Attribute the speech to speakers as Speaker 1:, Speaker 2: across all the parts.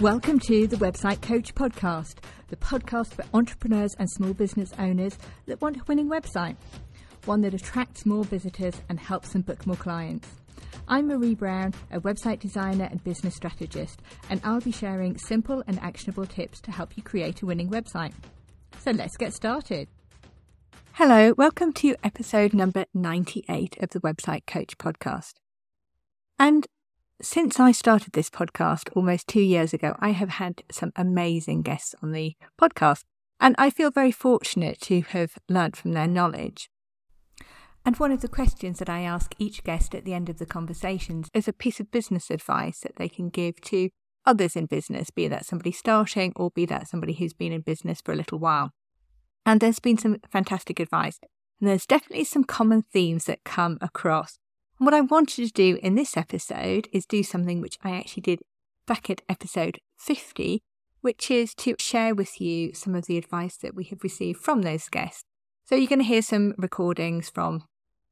Speaker 1: Welcome to the Website Coach Podcast, the podcast for entrepreneurs and small business owners that want a winning website, one that attracts more visitors and helps them book more clients. I'm Marie Brown, a website designer and business strategist, and I'll be sharing simple and actionable tips to help you create a winning website. So let's get started. Hello, welcome to episode number 98 of the Website Coach Podcast. And since I started this podcast almost two years ago, I have had some amazing guests on the podcast, and I feel very fortunate to have learnt from their knowledge. And one of the questions that I ask each guest at the end of the conversations is a piece of business advice that they can give to others in business, be that somebody starting or be that somebody who's been in business for a little while. And there's been some fantastic advice. And there's definitely some common themes that come across and what I wanted to do in this episode is do something which I actually did back at episode 50, which is to share with you some of the advice that we have received from those guests. So you're going to hear some recordings from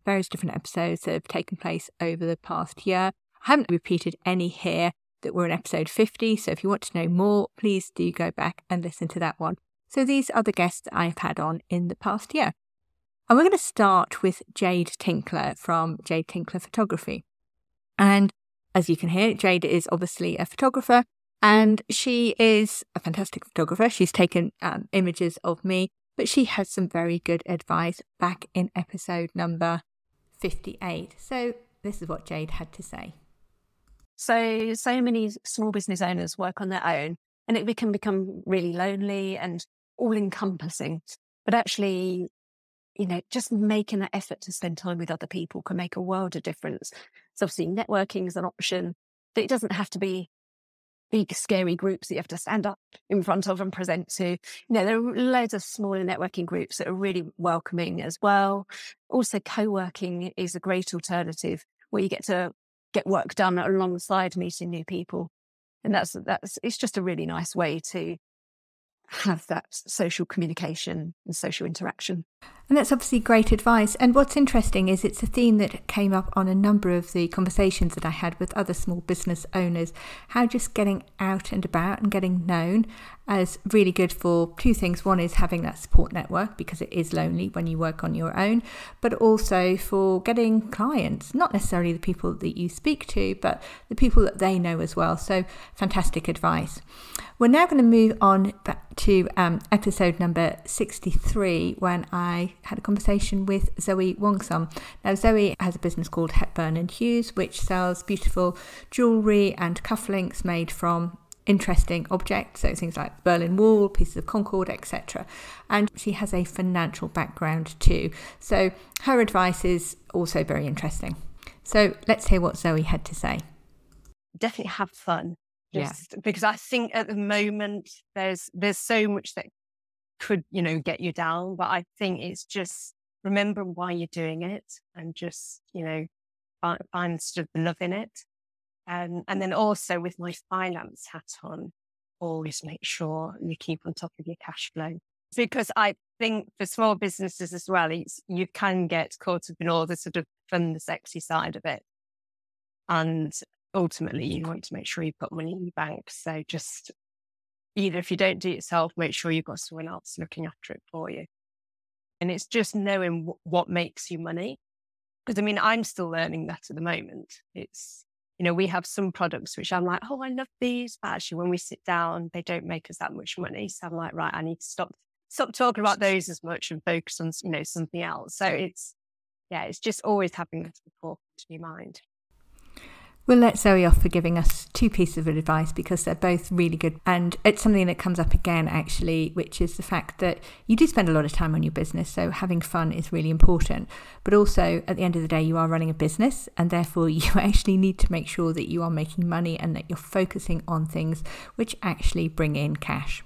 Speaker 1: various different episodes that have taken place over the past year. I haven't repeated any here that were in episode 50, so if you want to know more, please do go back and listen to that one. So these are the guests that I've had on in the past year. And we're going to start with Jade Tinkler from Jade Tinkler Photography. And as you can hear, Jade is obviously a photographer and she is a fantastic photographer. She's taken um, images of me, but she has some very good advice back in episode number 58. So this is what Jade had to say.
Speaker 2: So, so many small business owners work on their own and it can become really lonely and all encompassing. But actually, you know, just making that effort to spend time with other people can make a world of difference. So obviously networking is an option, but it doesn't have to be big, scary groups that you have to stand up in front of and present to. You know, there are loads of smaller networking groups that are really welcoming as well. Also, co-working is a great alternative where you get to get work done alongside meeting new people. And that's, that's, it's just a really nice way to have that social communication and social interaction.
Speaker 1: And that's obviously great advice. And what's interesting is it's a theme that came up on a number of the conversations that I had with other small business owners. How just getting out and about and getting known is really good for two things. One is having that support network because it is lonely when you work on your own, but also for getting clients, not necessarily the people that you speak to, but the people that they know as well. So fantastic advice. We're now going to move on to um, episode number 63 when I had a conversation with Zoe Wongsam. Now, Zoe has a business called Hepburn and Hughes, which sells beautiful jewellery and cufflinks made from interesting objects, so things like Berlin Wall, pieces of Concorde, etc. And she has a financial background too. So her advice is also very interesting. So let's hear what Zoe had to say.
Speaker 2: Definitely have fun. Just yeah. because I think at the moment there's there's so much that could, you know, get you down. But I think it's just remember why you're doing it and just, you know, find, find sort of love in it. And, and then also with my finance hat on, always make sure you keep on top of your cash flow. Because I think for small businesses as well, you can get caught up in all the sort of fun, the sexy side of it. And ultimately, you want to make sure you put money in the bank. So just either if you don't do it yourself, make sure you've got someone else looking after it for you. And it's just knowing w- what makes you money. Because I mean, I'm still learning that at the moment. It's, you know, we have some products which I'm like, oh, I love these. But actually, when we sit down, they don't make us that much money. So I'm like, right, I need to stop stop talking about those as much and focus on, you know, something else. So it's, yeah, it's just always having that to your mind.
Speaker 1: We'll let Zoe off for giving us two pieces of advice because they're both really good. And it's something that comes up again, actually, which is the fact that you do spend a lot of time on your business. So having fun is really important. But also, at the end of the day, you are running a business. And therefore, you actually need to make sure that you are making money and that you're focusing on things which actually bring in cash.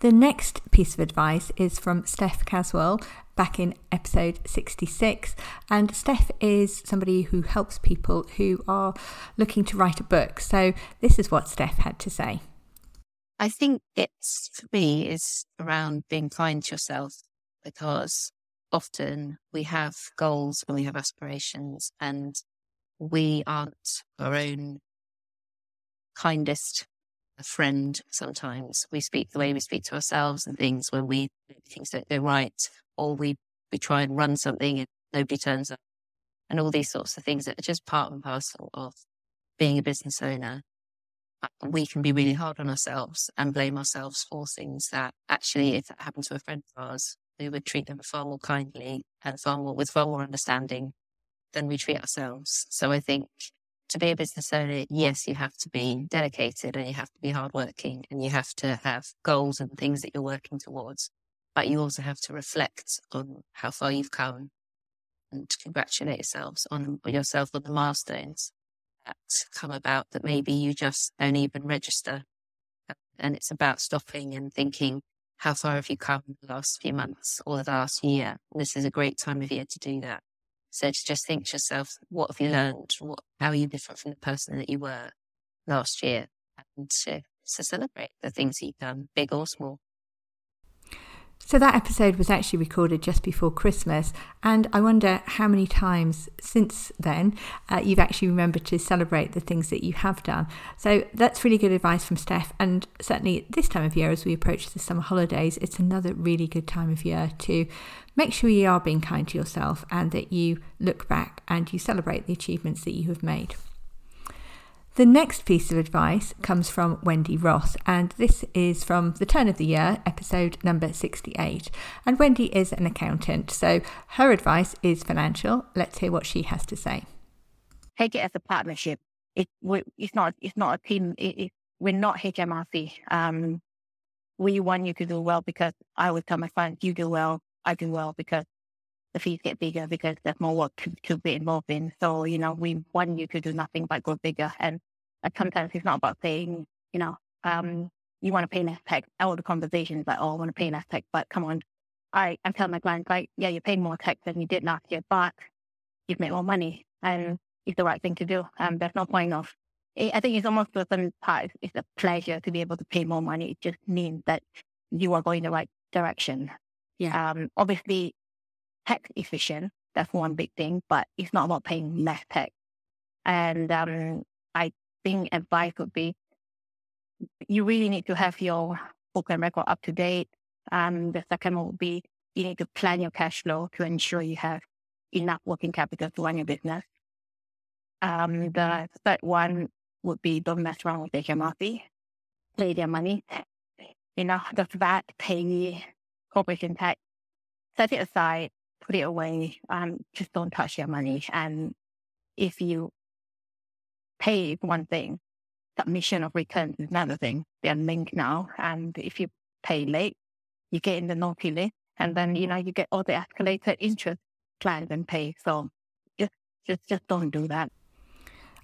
Speaker 1: The next piece of advice is from Steph Caswell back in episode 66. And Steph is somebody who helps people who are looking to write a book. So this is what Steph had to say.
Speaker 3: I think it's for me is around being kind to yourself because often we have goals and we have aspirations and we aren't our own kindest a friend sometimes. We speak the way we speak to ourselves and things when we things don't go right, or we, we try and run something and nobody turns up, and all these sorts of things that are just part and parcel of being a business owner. Uh, we can be really hard on ourselves and blame ourselves for things that actually, if that happened to a friend of ours, we would treat them far more kindly and far more with far more understanding than we treat ourselves. So I think to be a business owner, yes, you have to be dedicated and you have to be hardworking and you have to have goals and things that you're working towards. But you also have to reflect on how far you've come and congratulate yourselves on yourself on the milestones that come about that maybe you just don't even register. And it's about stopping and thinking, how far have you come in the last few months or the last year? This is a great time of year to do that. So to just think to yourself, what have you learned? What, how are you different from the person that you were last year? And to, to celebrate the things you've done, big or small.
Speaker 1: So that episode was actually recorded just before Christmas, and I wonder how many times since then uh, you've actually remembered to celebrate the things that you have done. So that's really good advice from Steph, and certainly this time of year, as we approach the summer holidays, it's another really good time of year to make sure you are being kind to yourself and that you look back and you celebrate the achievements that you have made. The next piece of advice comes from Wendy Ross, and this is from the turn of the year, episode number 68. And Wendy is an accountant, so her advice is financial. Let's hear what she has to say.
Speaker 4: Take it as a partnership. It, it's not. It's not a team. It, it, we're not HMRC. Um, we want you to do well because I would tell my clients, you do well, I do well because the fees get bigger because there's more work to, to be involved in. So, you know, we want you to do nothing but grow bigger. And uh, sometimes it's not about saying, you know, um, you want to pay less tax. All the conversations like, oh, I want to pay less tax, but come on. I, I'm telling my clients, like, yeah, you're paying more tax than you did last year, but you've made more money and it's the right thing to do. Um, there's no point of, I think it's almost for some part, it's a pleasure to be able to pay more money. It just means that you are going the right direction.
Speaker 3: Yeah.
Speaker 4: Um, obviously, tax efficient. That's one big thing, but it's not about paying less tax. And um, I think advice would be you really need to have your book and record up to date. Um, the second one would be you need to plan your cash flow to ensure you have enough working capital to run your business. Um, the third one would be don't mess around with HMRC, play their money. You know, the VAT, pay corporation tax, set it aside put it away. Um, just don't touch your money. And if you pay one thing, submission of returns is another thing. They're linked now. And if you pay late, you get in the naughty list. And then, you know, you get all the escalated interest plans and pay. So just, just, just don't do that.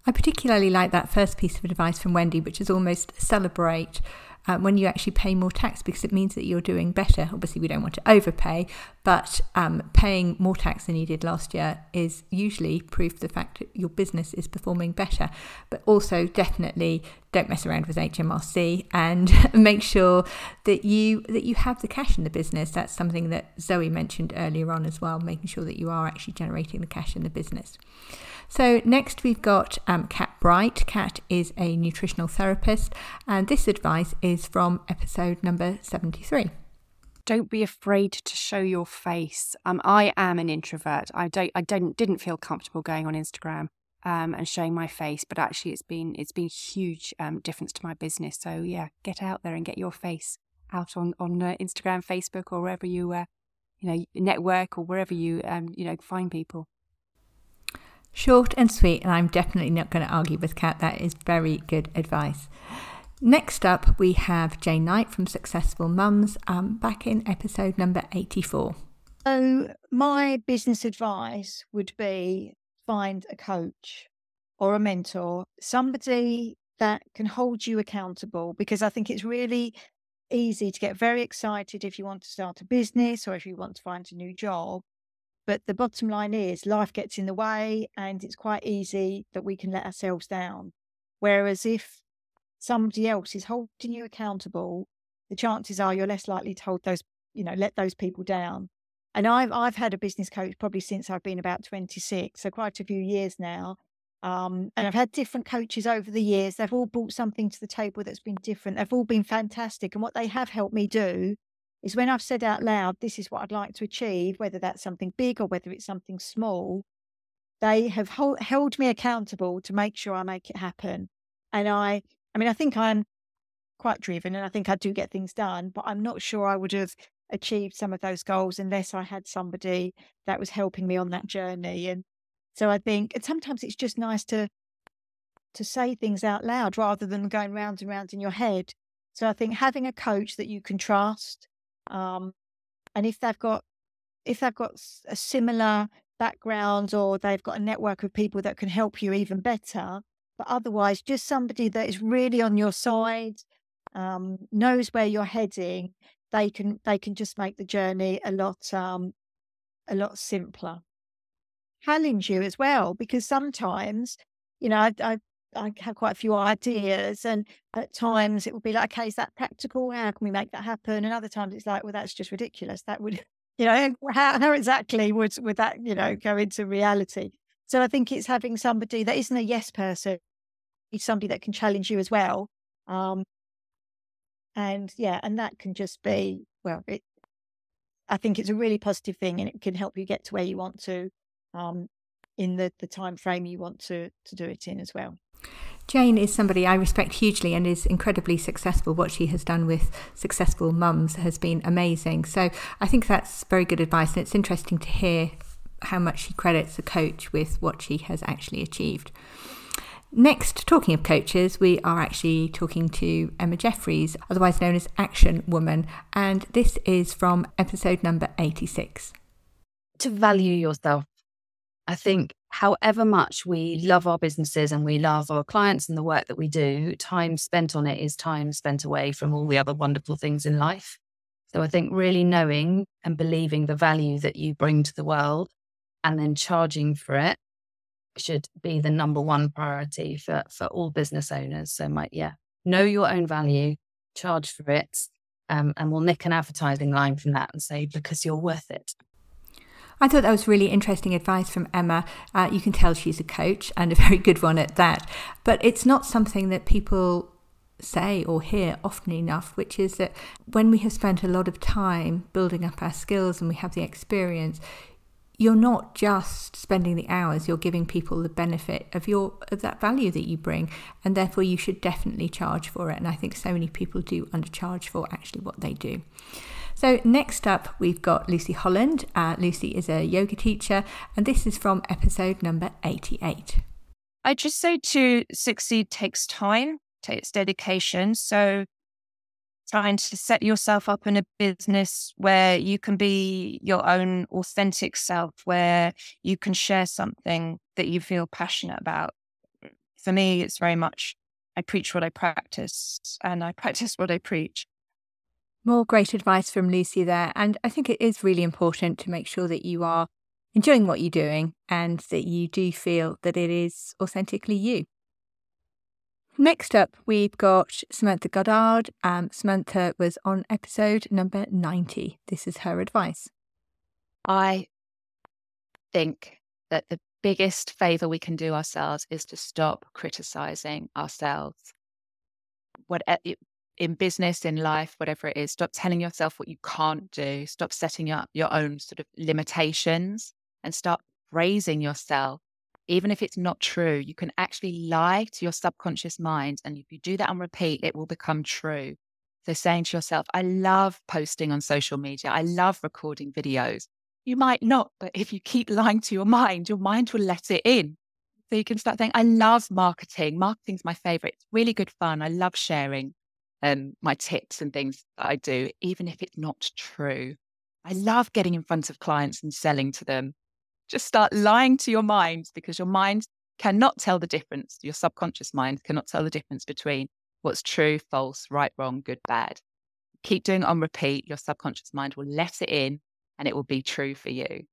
Speaker 1: I particularly like that first piece of advice from Wendy, which is almost celebrate um, when you actually pay more tax because it means that you're doing better. Obviously, we don't want to overpay, but um, paying more tax than you did last year is usually proof of the fact that your business is performing better. But also, definitely don't mess around with HMRC and make sure that you that you have the cash in the business. That's something that Zoe mentioned earlier on as well, making sure that you are actually generating the cash in the business. So, next we've got um, Kat Bright. Kat is a nutritional therapist, and this advice is from episode number 73
Speaker 5: don't be afraid to show your face. Um, I am an introvert. I don't, I don't, didn't feel comfortable going on Instagram um, and showing my face, but actually, it's been, it's been huge um, difference to my business. So yeah, get out there and get your face out on on uh, Instagram, Facebook, or wherever you, uh, you know, network or wherever you, um, you know, find people.
Speaker 1: Short and sweet, and I'm definitely not going to argue with Kat. That is very good advice. Next up, we have Jane Knight from Successful Mums, um, back in episode number 84.
Speaker 6: So, my business advice would be find a coach or a mentor, somebody that can hold you accountable, because I think it's really easy to get very excited if you want to start a business or if you want to find a new job. But the bottom line is life gets in the way and it's quite easy that we can let ourselves down. Whereas if somebody else is holding you accountable, the chances are you're less likely to hold those, you know, let those people down. And I've I've had a business coach probably since I've been about 26, so quite a few years now. Um, and I've had different coaches over the years. They've all brought something to the table that's been different. They've all been fantastic. And what they have helped me do is when I've said out loud, this is what I'd like to achieve, whether that's something big or whether it's something small, they have hold, held me accountable to make sure I make it happen. And I, I mean, I think I'm quite driven and I think I do get things done, but I'm not sure I would have achieved some of those goals unless I had somebody that was helping me on that journey. And so I think, and sometimes it's just nice to to say things out loud rather than going round and round in your head. So I think having a coach that you can trust, um, and if they've got if they've got a similar background or they've got a network of people that can help you even better, but otherwise, just somebody that is really on your side, um, knows where you're heading, they can they can just make the journey a lot um, a lot simpler. Challenge you as well because sometimes, you know, I, I I have quite a few ideas, and at times it will be like, okay, is that practical? How can we make that happen? And other times it's like, well, that's just ridiculous. That would, you know, how, how exactly would would that, you know, go into reality? So I think it's having somebody that isn't a yes person, it's somebody that can challenge you as well. Um, and yeah, and that can just be well, it. I think it's a really positive thing, and it can help you get to where you want to, um, in the the time frame you want to to do it in as well.
Speaker 1: Jane is somebody I respect hugely and is incredibly successful. What she has done with successful mums has been amazing. So I think that's very good advice, and it's interesting to hear how much she credits a coach with what she has actually achieved. Next, talking of coaches, we are actually talking to Emma Jefferys, otherwise known as Action Woman, and this is from episode number 86.
Speaker 7: To value yourself. I think, however much we love our businesses and we love our clients and the work that we do, time spent on it is time spent away from all the other wonderful things in life. So I think really knowing and believing the value that you bring to the world and then charging for it should be the number one priority for, for all business owners. So, my, yeah, know your own value, charge for it, um, and we'll nick an advertising line from that and say, because you're worth it.
Speaker 1: I thought that was really interesting advice from Emma. Uh, you can tell she's a coach and a very good one at that. But it's not something that people say or hear often enough, which is that when we have spent a lot of time building up our skills and we have the experience, you're not just spending the hours you're giving people the benefit of your of that value that you bring and therefore you should definitely charge for it. And i think so many people do undercharge for actually what they do. So next up we've got lucy holland. Uh, lucy is a yoga teacher and this is from episode number 88
Speaker 8: i just say to succeed takes time takes dedication. So trying to set yourself up in a business where you can be your own authentic self, where you can share something that you feel passionate about. For me, it's very much I preach what I practice and I practice what I preach.
Speaker 1: More great advice from Lucy there. And I think it is really important to make sure that you are enjoying what you're doing and that you do feel that it is authentically you. Next up, we've got Samantha Goddard. Um, Samantha was on episode number 90. This is her advice.
Speaker 7: I think that the biggest favor we can do ourselves is to stop criticizing ourselves. What in business, in life, whatever it is, stop telling yourself what you can't do. Stop setting up your own sort of limitations and start praising yourself even if it's not true, you can actually lie to your subconscious mind. And if you do that on repeat, it will become true. So saying to yourself, I love posting on social media. I love recording videos. You might not, but if you keep lying to your mind, your mind will let it in. So you can start saying, I love marketing. Marketing's my favorite. It's really good fun. I love sharing um, my tips and things that I do, even if it's not true. I love getting in front of clients and selling to them. Just start lying to your mind because your mind cannot tell the difference. Your subconscious mind cannot tell the difference between what's true, false, right, wrong, good, bad. Keep doing it on repeat. Your subconscious mind will let it in and it will be true for you.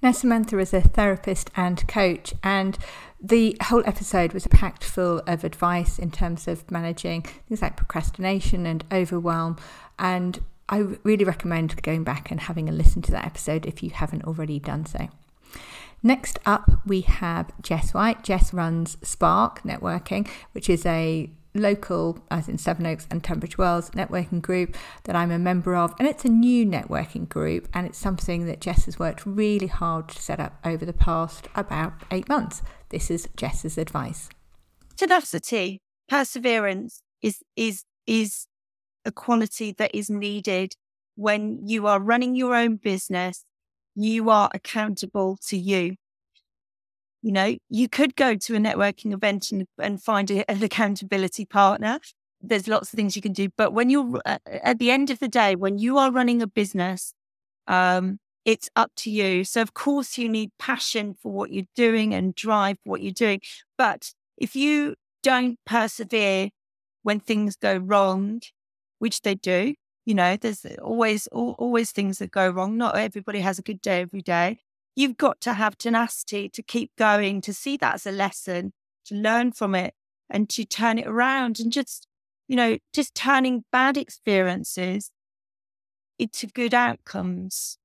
Speaker 1: Now, Samantha is a therapist and coach, and the whole episode was packed full of advice in terms of managing things like procrastination and overwhelm. And I really recommend going back and having a listen to that episode if you haven't already done so. Next up, we have Jess White. Jess runs Spark Networking, which is a local, as in Sevenoaks and Tunbridge Wells, networking group that I'm a member of. And it's a new networking group, and it's something that Jess has worked really hard to set up over the past about eight months. This is Jess's advice.
Speaker 8: Tenacity, perseverance is is is a quality that is needed when you are running your own business. You are accountable to you. You know, you could go to a networking event and, and find a, an accountability partner. There's lots of things you can do. But when you're uh, at the end of the day, when you are running a business, um, it's up to you. So, of course, you need passion for what you're doing and drive for what you're doing. But if you don't persevere when things go wrong, which they do, you know, there's always always things that go wrong. Not everybody has a good day every day you've got to have tenacity to keep going, to see that as a lesson, to learn from it and to turn it around and just, you know, just turning bad experiences into good outcomes.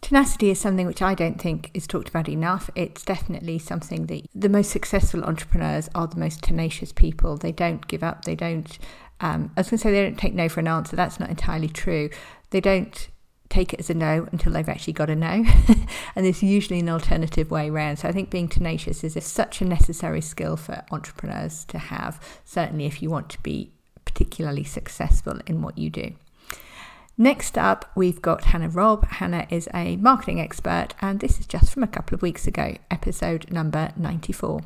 Speaker 1: Tenacity is something which I don't think is talked about enough. It's definitely something that the most successful entrepreneurs are the most tenacious people. They don't give up. They don't, um, I was going to say they don't take no for an answer. That's not entirely true. They don't take it as a no until they've actually got a no. and there's usually an alternative way around. So I think being tenacious is such a necessary skill for entrepreneurs to have, certainly if you want to be particularly successful in what you do. Next up, we've got Hannah Robb. Hannah is a marketing expert, and this is just from a couple of weeks ago, episode number 94.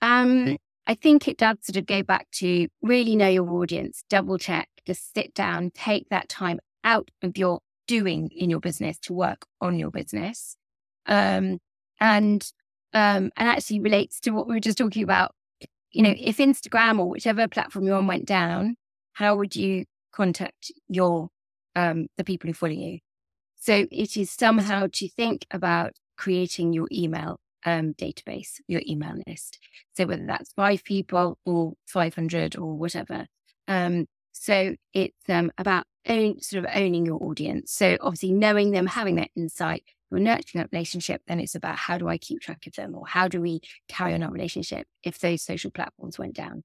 Speaker 9: Um, I think it does sort of go back to really know your audience, double check, just sit down, take that time out of your doing in your business to work on your business. Um, and um, and actually relates to what we were just talking about. You know, if Instagram or whichever platform you're on went down, how would you contact your um, the people who follow you? So it is somehow to think about creating your email um, database, your email list. So whether that's five people or 500 or whatever. Um, so it's um, about own, sort of owning your audience. So obviously knowing them, having that insight, you're nurturing that relationship, then it's about how do I keep track of them or how do we carry on our relationship if those social platforms went down.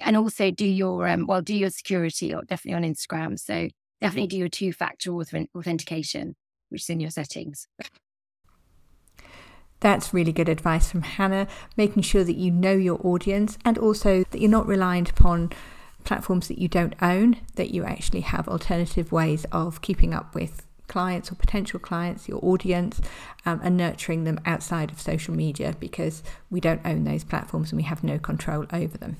Speaker 9: And also do your, um, well, do your security or definitely on Instagram. So definitely do your two factor authentication, which is in your settings.
Speaker 1: That's really good advice from Hannah, making sure that you know your audience and also that you're not reliant upon platforms that you don't own, that you actually have alternative ways of keeping up with clients or potential clients, your audience, um, and nurturing them outside of social media because we don't own those platforms and we have no control over them.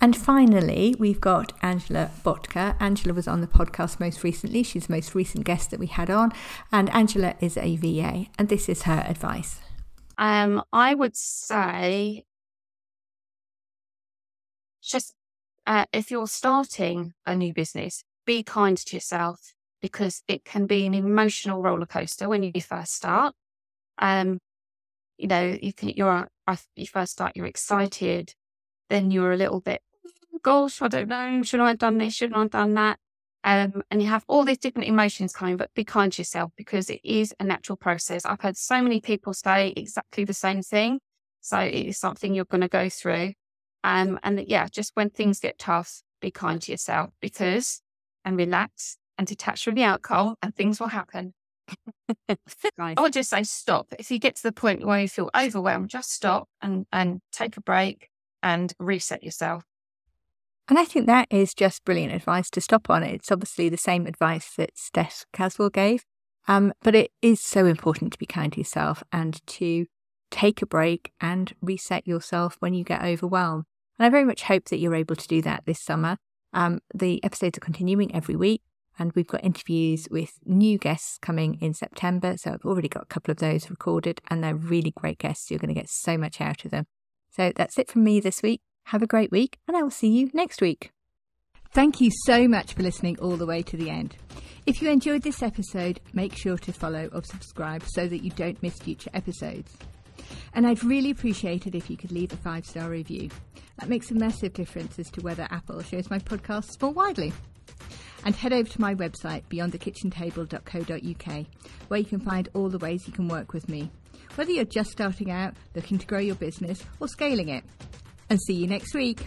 Speaker 1: And finally, we've got Angela Botka. Angela was on the podcast most recently. She's the most recent guest that we had on. And Angela is a VA, and this is her advice.
Speaker 9: Um, I would say just uh, if you're starting a new business, be kind to yourself because it can be an emotional roller coaster when you first start. Um, you know, you can, you're, you first start, you're excited, then you're a little bit, gosh, I don't know, should I have done this? Should I have done that? Um, and you have all these different emotions coming, but be kind to yourself because it is a natural process. I've heard so many people say exactly the same thing. So it is something you're going to go through. Um, and yeah, just when things get tough, be kind to yourself because and relax and detach from the outcome and things will happen. I would just say stop. If you get to the point where you feel overwhelmed, just stop and, and take a break and reset yourself.
Speaker 1: And I think that is just brilliant advice to stop on. It's obviously the same advice that Steph Caswell gave. Um, but it is so important to be kind to yourself and to take a break and reset yourself when you get overwhelmed. And I very much hope that you're able to do that this summer. Um, the episodes are continuing every week, and we've got interviews with new guests coming in September. So I've already got a couple of those recorded, and they're really great guests. You're going to get so much out of them. So that's it from me this week. Have a great week, and I will see you next week. Thank you so much for listening all the way to the end. If you enjoyed this episode, make sure to follow or subscribe so that you don't miss future episodes. And I'd really appreciate it if you could leave a five star review. That makes a massive difference as to whether Apple shows my podcasts more widely. And head over to my website, beyondthekitchentable.co.uk, where you can find all the ways you can work with me. Whether you're just starting out, looking to grow your business, or scaling it. And see you next week.